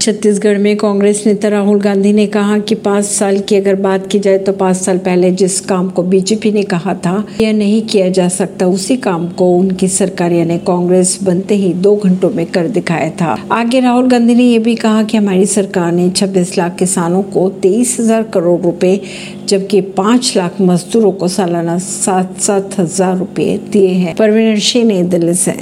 छत्तीसगढ़ में कांग्रेस नेता राहुल गांधी ने कहा कि पाँच साल की अगर बात की जाए तो पाँच साल पहले जिस काम को बीजेपी ने कहा था, यह नहीं किया जा सकता। उसी काम को उनकी सरकार यानी कांग्रेस बनते ही दो घंटों में कर दिखाया था। आगे राहुल गांधी ने यह भी कहा कि हमारी सरकार ने 26 लाख किसानों को तेईस हज़ार करोड़ रुपए, जबकि पाँच लाख मजदूरों को सालाना सात सात हज़ार रुपए दिए हैं। परवीन सिंह नई दिल्ली से।